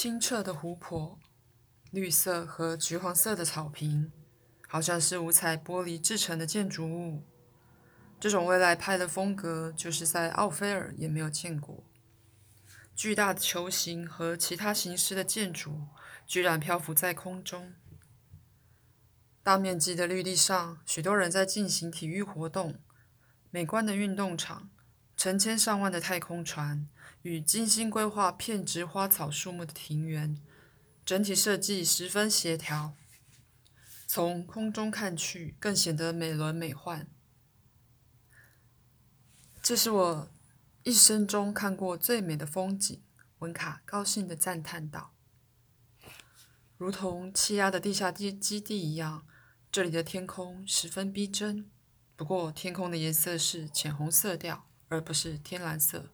清澈的湖泊，绿色和橘黄色的草坪，好像是五彩玻璃制成的建筑物。这种未来派的风格，就是在奥菲尔也没有见过。巨大的球形和其他形式的建筑，居然漂浮在空中。大面积的绿地上，许多人在进行体育活动。美观的运动场，成千上万的太空船，与精心规划、片植花草树木的庭园，整体设计十分协调。从空中看去，更显得美轮美奂。这是我一生中看过最美的风景，文卡高兴地赞叹道：“如同气压的地下基基地一样，这里的天空十分逼真。不过，天空的颜色是浅红色调，而不是天蓝色。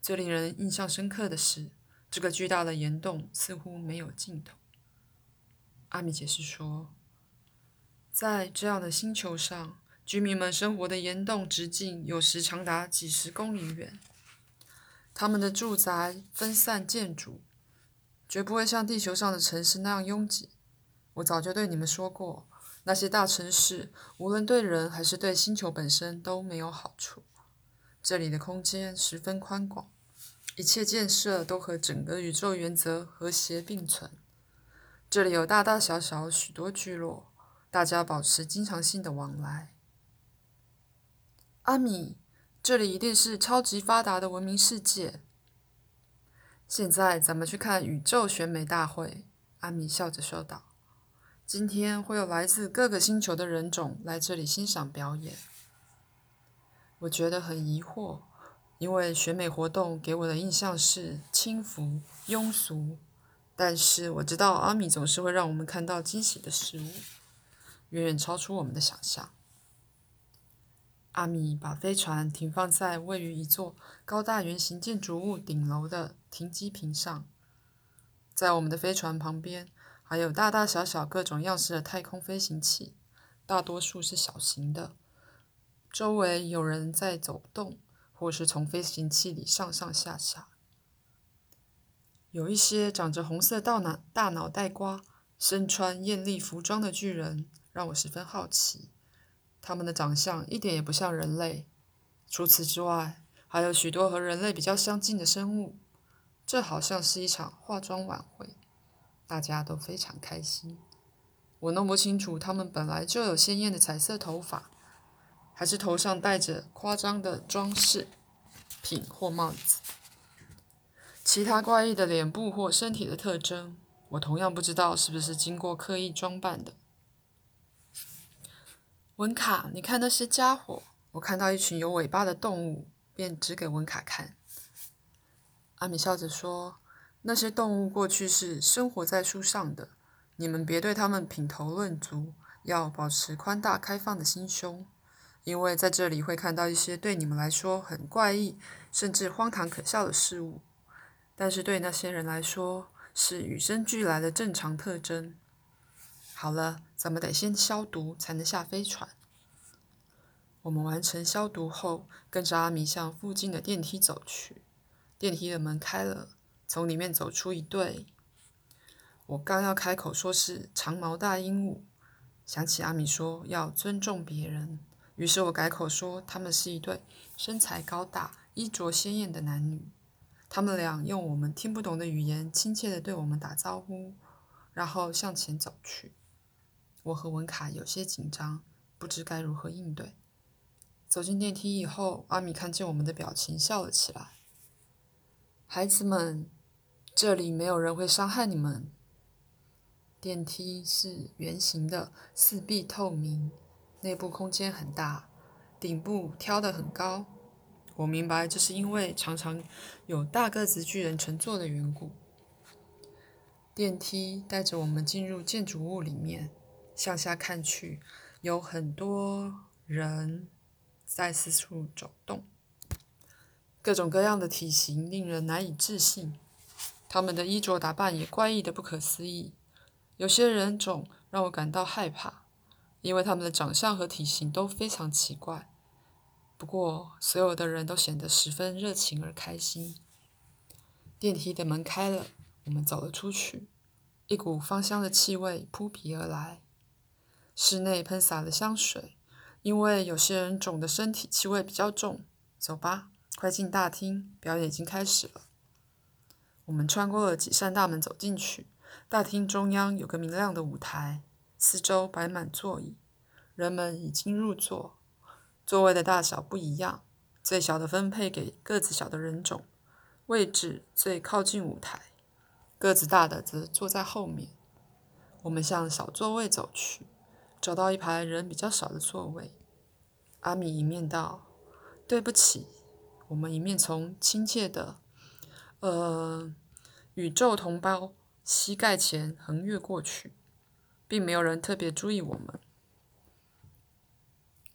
最令人印象深刻的是，这个巨大的岩洞似乎没有尽头。”阿米解释说：“在这样的星球上。”居民们生活的岩洞直径有时长达几十公里远，他们的住宅分散建筑，绝不会像地球上的城市那样拥挤。我早就对你们说过，那些大城市无论对人还是对星球本身都没有好处。这里的空间十分宽广，一切建设都和整个宇宙原则和谐并存。这里有大大小小许多聚落，大家保持经常性的往来。阿米，这里一定是超级发达的文明世界。现在咱们去看宇宙选美大会。阿米笑着说道：“今天会有来自各个星球的人种来这里欣赏表演。”我觉得很疑惑，因为选美活动给我的印象是轻浮、庸俗。但是我知道阿米总是会让我们看到惊喜的事物，远远超出我们的想象。阿米把飞船停放在位于一座高大圆形建筑物顶楼的停机坪上。在我们的飞船旁边，还有大大小小各种样式的太空飞行器，大多数是小型的。周围有人在走动，或是从飞行器里上上下下。有一些长着红色大脑大脑袋瓜、身穿艳丽服装的巨人，让我十分好奇。他们的长相一点也不像人类。除此之外，还有许多和人类比较相近的生物。这好像是一场化妆晚会，大家都非常开心。我弄不清楚他们本来就有鲜艳的彩色头发，还是头上戴着夸张的装饰品或帽子。其他怪异的脸部或身体的特征，我同样不知道是不是经过刻意装扮的。文卡，你看那些家伙！我看到一群有尾巴的动物，便指给文卡看。阿米笑着说：“那些动物过去是生活在树上的，你们别对他们品头论足，要保持宽大开放的心胸，因为在这里会看到一些对你们来说很怪异，甚至荒唐可笑的事物，但是对那些人来说是与生俱来的正常特征。”好了，咱们得先消毒，才能下飞船。我们完成消毒后，跟着阿米向附近的电梯走去。电梯的门开了，从里面走出一对。我刚要开口说是长毛大鹦鹉，想起阿米说要尊重别人，于是我改口说他们是一对身材高大、衣着鲜艳的男女。他们俩用我们听不懂的语言，亲切地对我们打招呼，然后向前走去。我和文卡有些紧张，不知该如何应对。走进电梯以后，阿米看见我们的表情，笑了起来。孩子们，这里没有人会伤害你们。电梯是圆形的，四壁透明，内部空间很大，顶部挑得很高。我明白，这是因为常常有大个子巨人乘坐的缘故。电梯带着我们进入建筑物里面。向下看去，有很多人在四处走动，各种各样的体型令人难以置信。他们的衣着打扮也怪异的不可思议。有些人种让我感到害怕，因为他们的长相和体型都非常奇怪。不过，所有的人都显得十分热情而开心。电梯的门开了，我们走了出去，一股芳香的气味扑鼻而来。室内喷洒了香水，因为有些人肿的身体气味比较重。走吧，快进大厅，表演已经开始了。我们穿过了几扇大门走进去，大厅中央有个明亮的舞台，四周摆满座椅，人们已经入座。座位的大小不一样，最小的分配给个子小的人种，位置最靠近舞台；个子大的则坐在后面。我们向小座位走去，找到一排人比较少的座位。阿米一面道：“对不起。”我们一面从亲切的，呃。宇宙同胞膝盖前横越过去，并没有人特别注意我们。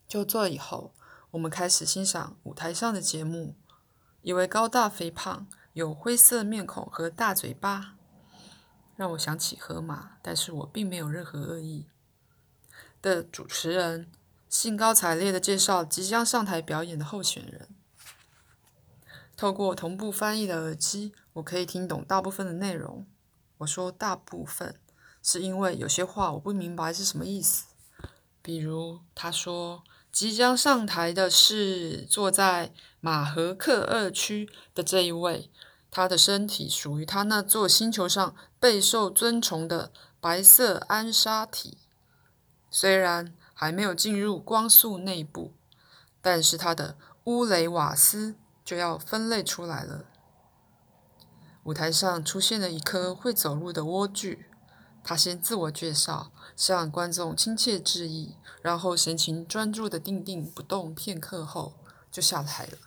就座以后，我们开始欣赏舞台上的节目。一位高大肥胖、有灰色面孔和大嘴巴，让我想起河马，但是我并没有任何恶意。的主持人兴高采烈地介绍即将上台表演的候选人。透过同步翻译的耳机，我可以听懂大部分的内容。我说大部分，是因为有些话我不明白是什么意思。比如他说即将上台的是坐在马和克二区的这一位，他的身体属于他那座星球上备受尊崇的白色安沙体，虽然还没有进入光速内部，但是他的乌雷瓦斯。就要分类出来了。舞台上出现了一颗会走路的莴苣，他先自我介绍，向观众亲切致意，然后神情专注的定定不动片刻后就下台了。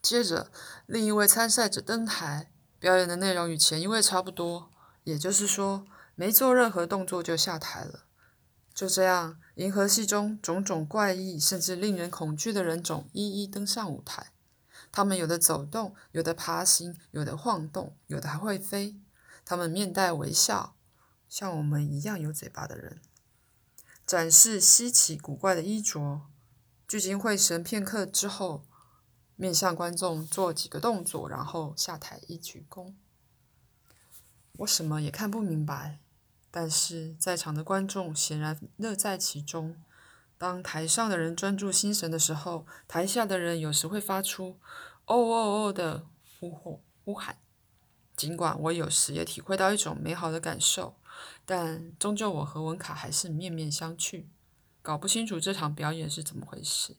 接着，另一位参赛者登台，表演的内容与前一位差不多，也就是说，没做任何动作就下台了。就这样，银河系中种种怪异甚至令人恐惧的人种一一登上舞台。他们有的走动，有的爬行，有的晃动，有的还会飞。他们面带微笑，像我们一样有嘴巴的人，展示稀奇古怪的衣着。聚精会神片刻之后，面向观众做几个动作，然后下台一鞠躬。我什么也看不明白，但是在场的观众显然乐在其中。当台上的人专注心神的时候，台下的人有时会发出“哦哦哦”的呼吼、呼喊。尽管我有时也体会到一种美好的感受，但终究我和文卡还是面面相觑，搞不清楚这场表演是怎么回事。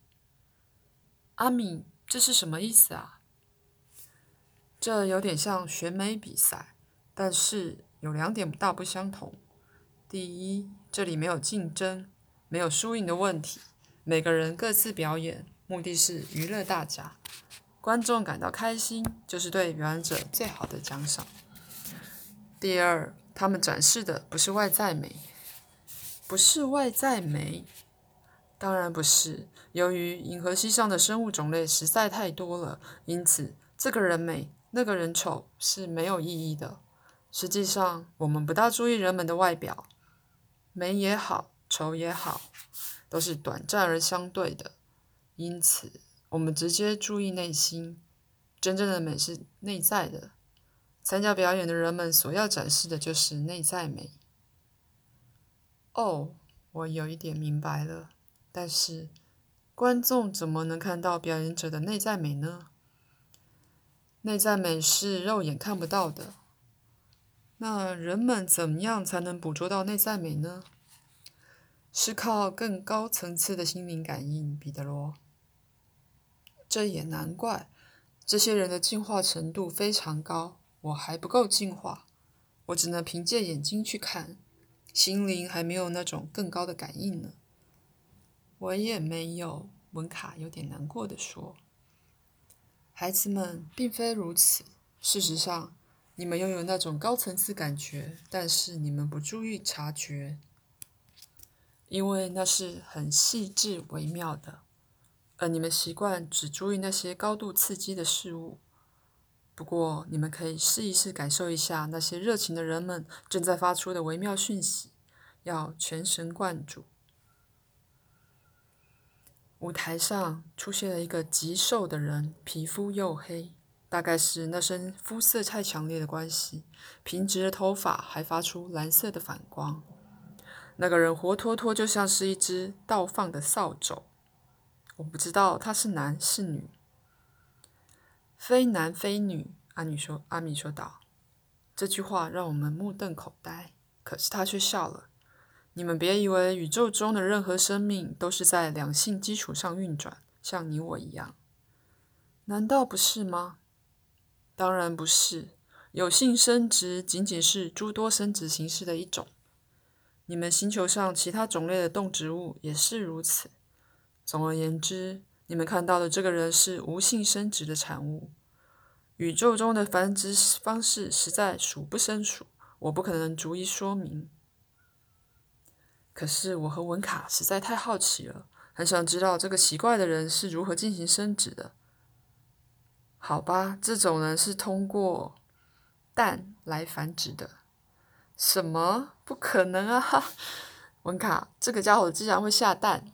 阿敏，这是什么意思啊？这有点像选美比赛，但是有两点大不相同。第一，这里没有竞争。没有输赢的问题，每个人各自表演，目的是娱乐大家，观众感到开心，就是对表演者最好的奖赏。第二，他们展示的不是外在美，不是外在美，当然不是。由于银河系上的生物种类实在太多了，因此这个人美，那个人丑是没有意义的。实际上，我们不大注意人们的外表，美也好。丑也好，都是短暂而相对的，因此我们直接注意内心。真正的美是内在的。参加表演的人们所要展示的就是内在美。哦，我有一点明白了。但是观众怎么能看到表演者的内在美呢？内在美是肉眼看不到的。那人们怎么样才能捕捉到内在美呢？是靠更高层次的心灵感应，彼得罗。这也难怪，这些人的进化程度非常高，我还不够进化，我只能凭借眼睛去看，心灵还没有那种更高的感应呢。我也没有，文卡有点难过的说。孩子们，并非如此。事实上，你们拥有那种高层次感觉，但是你们不注意察觉。因为那是很细致微妙的，而你们习惯只注意那些高度刺激的事物。不过，你们可以试一试感受一下那些热情的人们正在发出的微妙讯息，要全神贯注。舞台上出现了一个极瘦的人，皮肤黝黑，大概是那身肤色太强烈的关系，平直的头发还发出蓝色的反光。那个人活脱脱就像是一只倒放的扫帚。我不知道他是男是女，非男非女。阿女说：“阿米说道，这句话让我们目瞪口呆。可是他却笑了。你们别以为宇宙中的任何生命都是在两性基础上运转，像你我一样。难道不是吗？当然不是。有性生殖仅仅是诸多生殖形式的一种。你们星球上其他种类的动植物也是如此。总而言之，你们看到的这个人是无性生殖的产物。”宇宙中的繁殖方式实在数不胜数，我不可能逐一说明。可是我和文卡实在太好奇了，很想知道这个奇怪的人是如何进行生殖的。好吧，这种人是通过蛋来繁殖的。什么？不可能啊！文卡，这个家伙竟然会下蛋！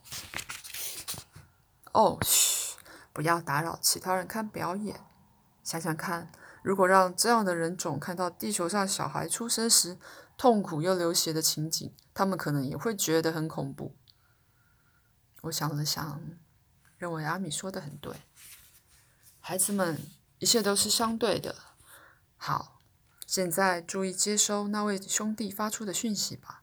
哦，嘘，不要打扰其他人看表演。想想看，如果让这样的人种看到地球上小孩出生时痛苦又流血的情景，他们可能也会觉得很恐怖。我想了想，认为阿米说的很对。孩子们，一切都是相对的。好，现在注意接收那位兄弟发出的讯息吧。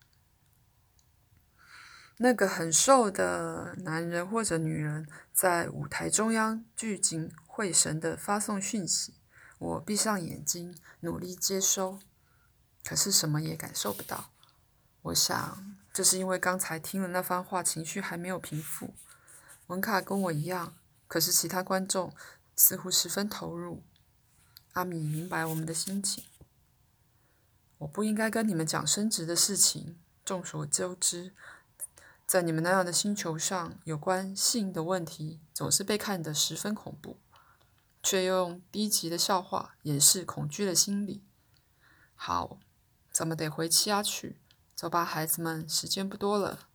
那个很瘦的男人或者女人在舞台中央聚精会神地发送讯息。我闭上眼睛，努力接收，可是什么也感受不到。我想，这是因为刚才听了那番话，情绪还没有平复。文卡跟我一样，可是其他观众似乎十分投入。阿米明白我们的心情。我不应该跟你们讲升职的事情。众所周知。在你们那样的星球上，有关性的问题总是被看得十分恐怖，却用低级的笑话掩饰恐惧的心理。好，咱们得回气压去。走吧，孩子们，时间不多了。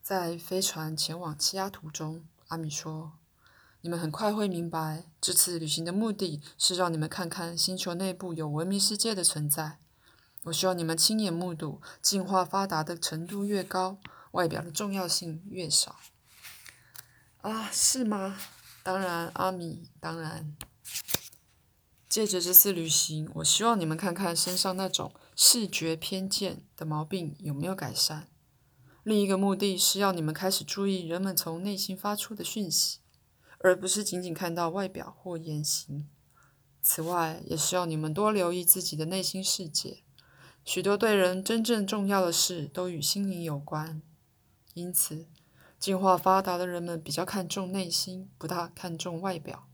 在飞船前往气压途中，阿米说：“你们很快会明白，这次旅行的目的是让你们看看星球内部有文明世界的存在。”我需要你们亲眼目睹，进化发达的程度越高，外表的重要性越少。啊，是吗？当然，阿米，当然。借着这次旅行，我希望你们看看身上那种视觉偏见的毛病有没有改善。另一个目的是要你们开始注意人们从内心发出的讯息，而不是仅仅看到外表或言行。此外，也需要你们多留意自己的内心世界。许多对人真正重要的事都与心灵有关，因此，进化发达的人们比较看重内心，不大看重外表；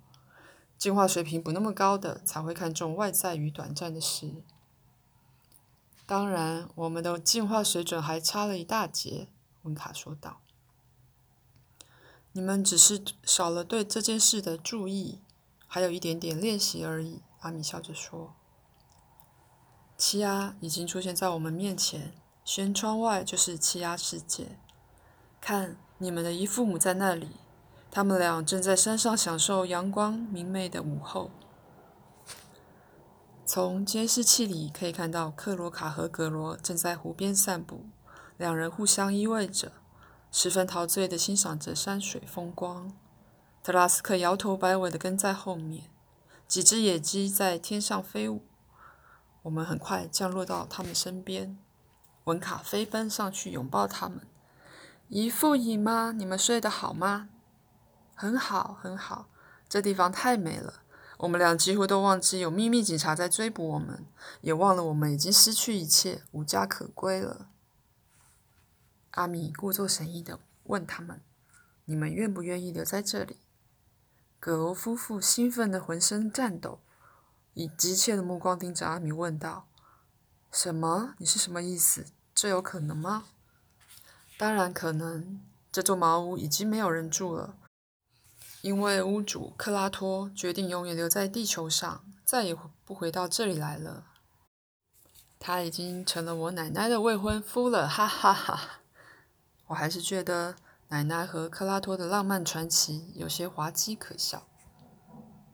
进化水平不那么高的才会看重外在与短暂的事。当然，我们的进化水准还差了一大截。”温卡说道。“你们只是少了对这件事的注意，还有一点点练习而已。”阿米笑着说。气压已经出现在我们面前，舷窗外就是气压世界。看，你们的姨父母在那里，他们俩正在山上享受阳光明媚的午后。从监视器里可以看到，克罗卡和格罗正在湖边散步，两人互相依偎着，十分陶醉地欣赏着山水风光。特拉斯克摇头摆尾地跟在后面，几只野鸡在天上飞舞。我们很快降落到他们身边，文卡飞奔上去拥抱他们。姨父姨妈，你们睡得好吗？很好，很好。这地方太美了。我们俩几乎都忘记有秘密警察在追捕我们，也忘了我们已经失去一切，无家可归了。阿米故作神秘地问他们：“你们愿不愿意留在这里？”葛罗夫妇兴奋得浑身颤抖。以急切的目光盯着阿米，问道：“什么？你是什么意思？这有可能吗？”“当然可能。这座茅屋已经没有人住了，因为屋主克拉托决定永远留在地球上，再也不回到这里来了。他已经成了我奶奶的未婚夫了，哈哈哈！我还是觉得奶奶和克拉托的浪漫传奇有些滑稽可笑。”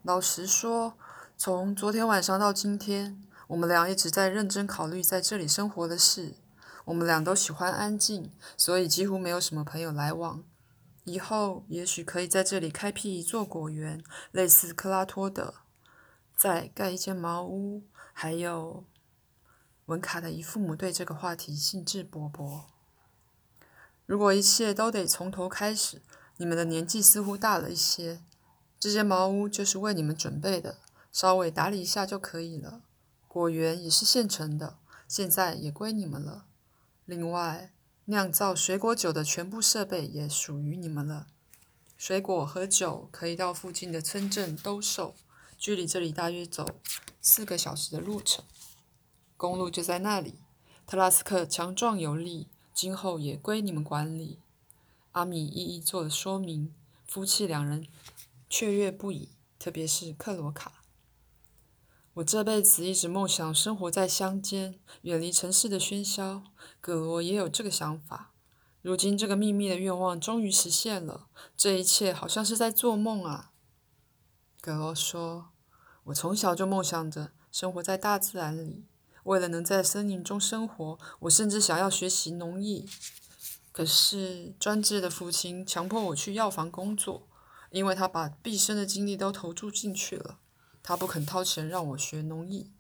老实说，从昨天晚上到今天，我们俩一直在认真考虑在这里生活的事。我们俩都喜欢安静，所以几乎没有什么朋友来往。以后也许可以在这里开辟一座果园，类似克拉托的，再盖一间茅屋。还有，文卡的姨父母对这个话题兴致勃勃。如果一切都得从头开始，你们的年纪似乎大了一些。这间茅屋就是为你们准备的，稍微打理一下就可以了。果园也是现成的，现在也归你们了。另外，酿造水果酒的全部设备也属于你们了。水果和酒可以到附近的村镇兜售，距离这里大约走四个小时的路程。公路就在那里。特拉斯克强壮有力，今后也归你们管理。阿米一一做了说明，夫妻两人雀跃不已，特别是克罗卡。我这辈子一直梦想生活在乡间，远离城市的喧嚣。葛罗也有这个想法。如今这个秘密的愿望终于实现了。这一切好像是在做梦啊。葛罗说：“我从小就梦想着生活在大自然里。为了能在森林中生活，我甚至想要学习农艺。可是专制的父亲强迫我去药房工作，因为他把毕生的精力都投注进去了。”他不肯掏钱让我学农艺。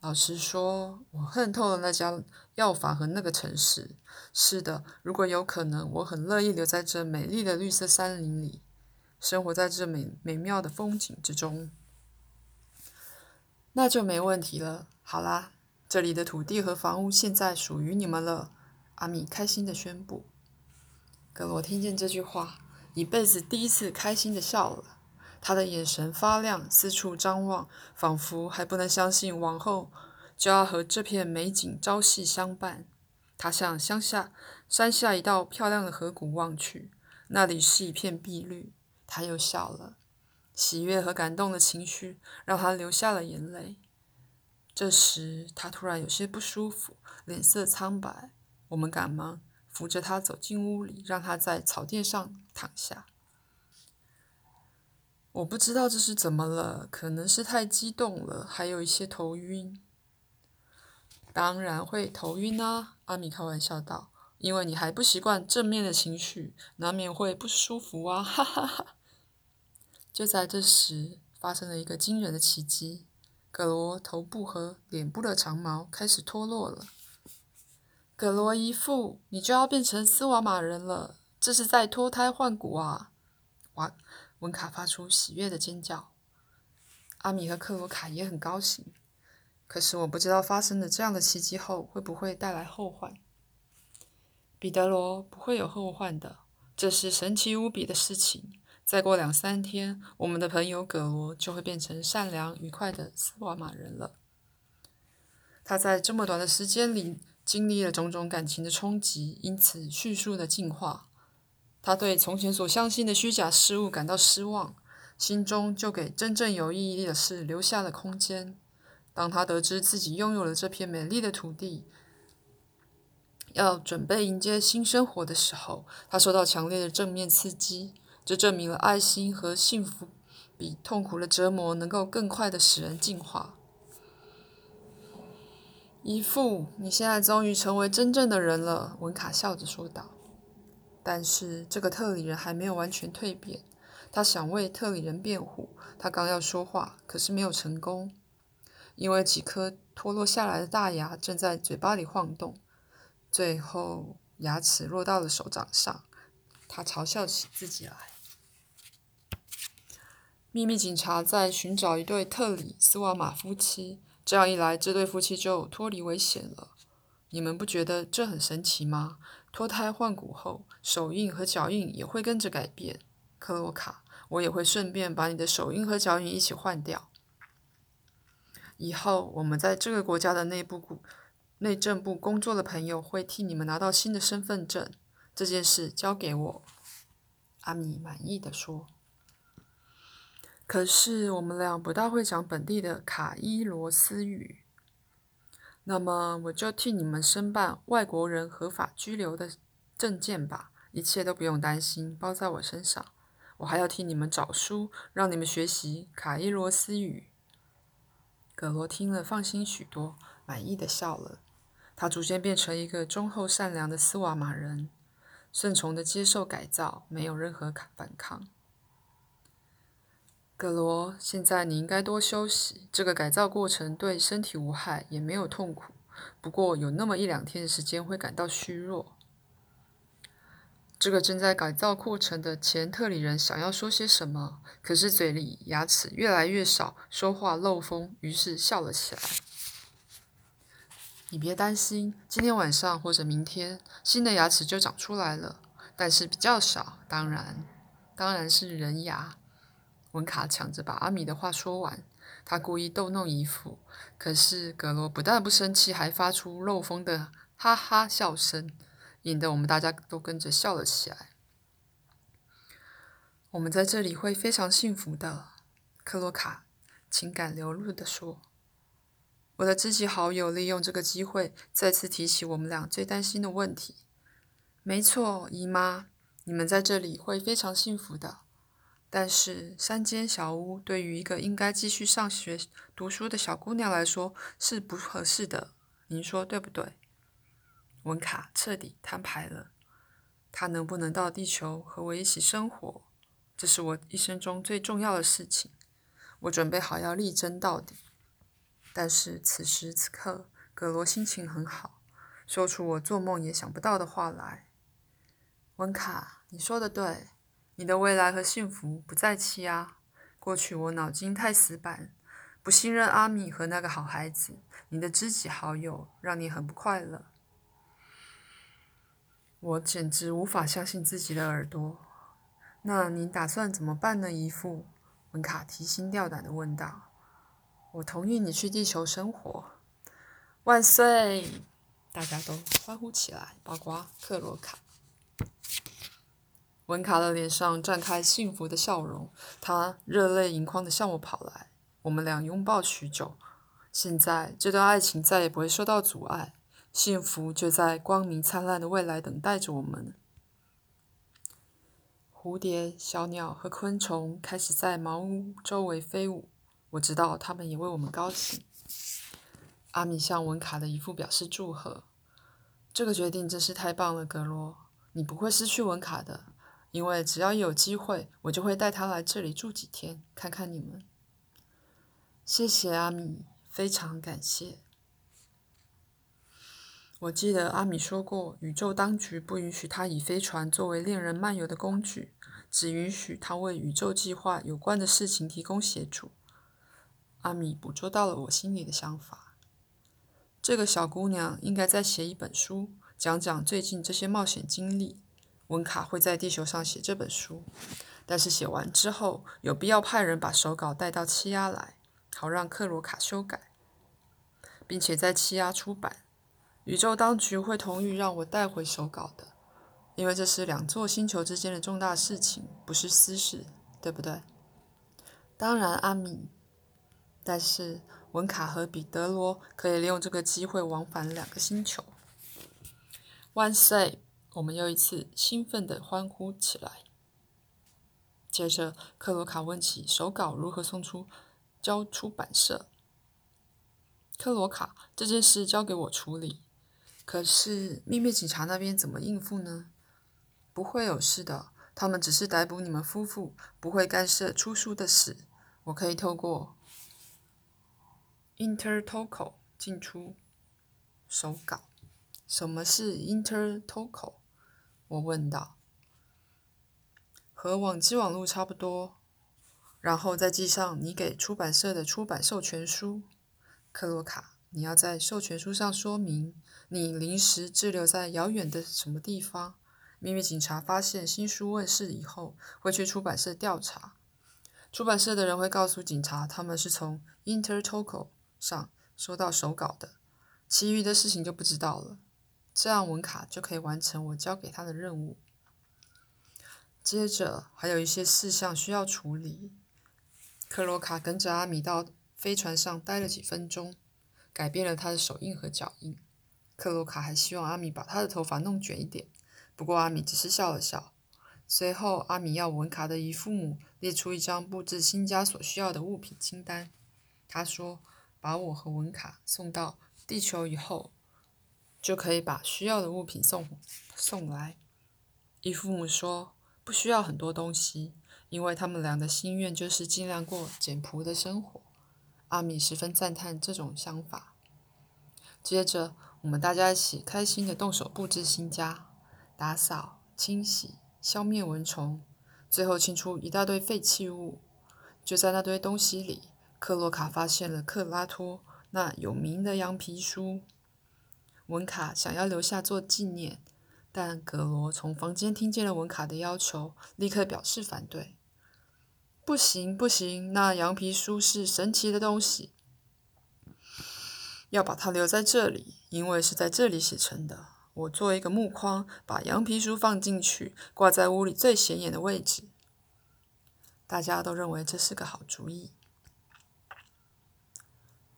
老实说，我恨透了那家药房和那个城市。是的，如果有可能，我很乐意留在这美丽的绿色山林里，生活在这美美妙的风景之中。那就没问题了。好啦，这里的土地和房屋现在属于你们了。阿米开心地宣布。格罗听见这句话，一辈子第一次开心地笑了。他的眼神发亮，四处张望，仿佛还不能相信往后就要和这片美景朝夕相伴。他向乡下山下一道漂亮的河谷望去，那里是一片碧绿。他又笑了，喜悦和感动的情绪让他流下了眼泪。这时，他突然有些不舒服，脸色苍白。我们赶忙扶着他走进屋里，让他在草垫上躺下。我不知道这是怎么了，可能是太激动了，还有一些头晕。当然会头晕啊，阿米开玩笑道，因为你还不习惯正面的情绪，难免会不舒服啊，哈哈哈。就在这时，发生了一个惊人的奇迹，葛罗头部和脸部的长毛开始脱落了。葛罗姨父，你就要变成斯瓦马人了，这是在脱胎换骨啊！哇！文卡发出喜悦的尖叫，阿米和克罗卡也很高兴。可是我不知道发生了这样的奇迹后会不会带来后患。彼得罗不会有后患的，这是神奇无比的事情。再过两三天，我们的朋友葛罗就会变成善良愉快的斯瓦马人了。他在这么短的时间里经历了种种感情的冲击，因此迅速的进化。他对从前所相信的虚假事物感到失望，心中就给真正有意义的事留下了空间。当他得知自己拥有了这片美丽的土地，要准备迎接新生活的时候，他受到强烈的正面刺激。这证明了爱心和幸福比痛苦的折磨能够更快的使人进化。姨父，你现在终于成为真正的人了，文卡笑着说道。但是这个特里人还没有完全蜕变，他想为特里人辩护。他刚要说话，可是没有成功，因为几颗脱落下来的大牙正在嘴巴里晃动，最后牙齿落到了手掌上。他嘲笑起自己来。秘密警察在寻找一对特里斯瓦马夫妻，这样一来，这对夫妻就脱离危险了。你们不觉得这很神奇吗？脱胎换骨后，手印和脚印也会跟着改变。克洛卡，我也会顺便把你的手印和脚印一起换掉。以后我们在这个国家的内部内政部工作的朋友会替你们拿到新的身份证。这件事交给我。阿米满意的说。可是我们俩不大会讲本地的卡伊罗斯语。那么我就替你们申办外国人合法居留的证件吧，一切都不用担心，包在我身上。我还要替你们找书，让你们学习卡伊罗斯语。葛罗听了，放心许多，满意的笑了。他逐渐变成一个忠厚善良的斯瓦马人，顺从的接受改造，没有任何反抗。葛罗，现在你应该多休息。这个改造过程对身体无害，也没有痛苦。不过有那么一两天的时间会感到虚弱。这个正在改造过程的前特里人想要说些什么，可是嘴里牙齿越来越少，说话漏风，于是笑了起来。你别担心，今天晚上或者明天，新的牙齿就长出来了，但是比较少。当然，当然是人牙。文卡抢着把阿米的话说完，他故意逗弄姨父，可是格罗不但不生气，还发出漏风的哈哈笑声，引得我们大家都跟着笑了起来。我们在这里会非常幸福的，克洛卡情感流露地说。我的知己好友利用这个机会再次提起我们俩最担心的问题。没错，姨妈，你们在这里会非常幸福的。但是山间小屋对于一个应该继续上学读书的小姑娘来说是不合适的，您说对不对？文卡彻底摊牌了。她能不能到地球和我一起生活，这是我一生中最重要的事情。我准备好要力争到底。但是此时此刻，葛罗心情很好，说出我做梦也想不到的话来。文卡，你说的对，你的未来和幸福不在欺压。过去我脑筋太死板，不信任阿米和那个好孩子，你的知己好友，让你很不快乐。我简直无法相信自己的耳朵。那你打算怎么办呢，姨父？文卡提心吊胆地问道。我同意你去地球生活，万岁！大家都欢呼起来，包括克罗卡。文卡的脸上绽开幸福的笑容，他热泪盈眶的向我跑来，我们俩拥抱许久。现在这段爱情再也不会受到阻碍，幸福就在光明灿烂的未来等待着我们。蝴蝶、小鸟和昆虫开始在茅屋周围飞舞。我知道他们也为我们高兴。阿米向文卡的姨父表示祝贺。这个决定真是太棒了，格罗，你不会失去文卡的，因为只要有机会，我就会带他来这里住几天，看看你们。谢谢阿米，非常感谢。我记得阿米说过，宇宙当局不允许他以飞船作为恋人漫游的工具，只允许他为宇宙计划有关的事情提供协助。阿米捕捉到了我心里的想法。这个小姑娘应该再写一本书，讲讲最近这些冒险经历。文卡会在地球上写这本书，但是写完之后，有必要派人把手稿带到七亚来，好让克罗卡修改，并且在七亚出版。宇宙当局会同意让我带回手稿的，因为这是两座星球之间的重大事情，不是私事，对不对？当然，阿米。但是文卡和彼得罗可以利用这个机会往返两个星球。万岁！我们又一次兴奋地欢呼起来。接着，克罗卡问起手稿如何送出交出版社。克罗卡，这件事交给我处理。可是秘密警察那边怎么应付呢？不会有事的，他们只是逮捕你们夫妇，不会干涉出书的事。我可以透过。Intertoco 进出手稿，什么是 Intertoco？我问道。和网际网络差不多，然后再寄上你给出版社的出版授权书。克洛卡，你要在授权书上说明你临时滞留在遥远的什么地方。秘密警察发现新书问世以后，会去出版社调查。出版社的人会告诉警察，他们是从 Intertoco。上收到手稿的，其余的事情就不知道了。这样文卡就可以完成我交给他的任务。接着还有一些事项需要处理。克罗卡跟着阿米到飞船上待了几分钟，改变了他的手印和脚印。克罗卡还希望阿米把他的头发弄卷一点，不过阿米只是笑了笑。随后，阿米要文卡的姨父母列出一张布置新家所需要的物品清单。他说：“把我和文卡送到地球以后，就可以把需要的物品送送来。”姨父母说：“不需要很多东西，因为他们俩的心愿就是尽量过简朴的生活。”阿米十分赞叹这种想法。接着，我们大家一起开心的动手布置新家，打扫、清洗。消灭蚊虫，最后清出一大堆废弃物。就在那堆东西里，克洛卡发现了克拉托那有名的羊皮书。文卡想要留下做纪念，但格罗从房间听见了文卡的要求，立刻表示反对。不行，不行，那羊皮书是神奇的东西，要把它留在这里，因为是在这里写成的。我做一个木框，把羊皮书放进去，挂在屋里最显眼的位置。大家都认为这是个好主意。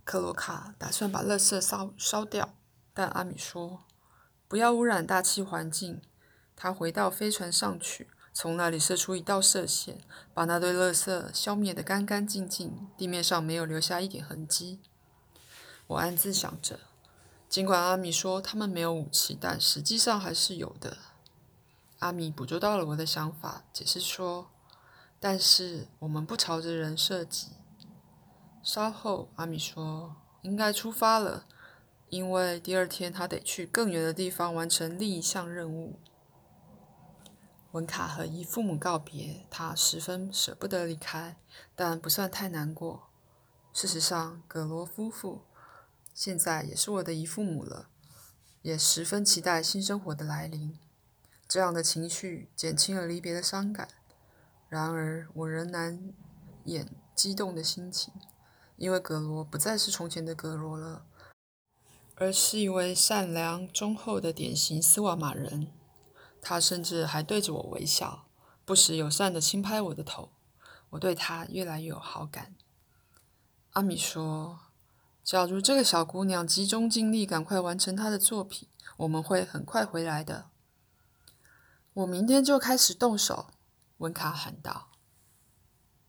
克罗卡打算把垃圾烧烧掉，但阿米说：“不要污染大气环境。”他回到飞船上去，从那里射出一道射线，把那堆垃圾消灭得干干净净，地面上没有留下一点痕迹。我暗自想着。尽管阿米说他们没有武器，但实际上还是有的。阿米捕捉到了我的想法，解释说：“但是我们不朝着人射击。”稍后，阿米说：“应该出发了，因为第二天他得去更远的地方完成另一项任务。”文卡和姨父母告别，他十分舍不得离开，但不算太难过。事实上，葛罗夫妇。现在也是我的姨父母了，也十分期待新生活的来临。这样的情绪减轻了离别的伤感。然而，我仍难掩激动的心情，因为格罗不再是从前的格罗了，而是一位善良忠厚的典型斯瓦马人。他甚至还对着我微笑，不时友善地轻拍我的头。我对他越来越有好感。阿米说。假如这个小姑娘集中精力，赶快完成她的作品，我们会很快回来的。我明天就开始动手，温卡喊道。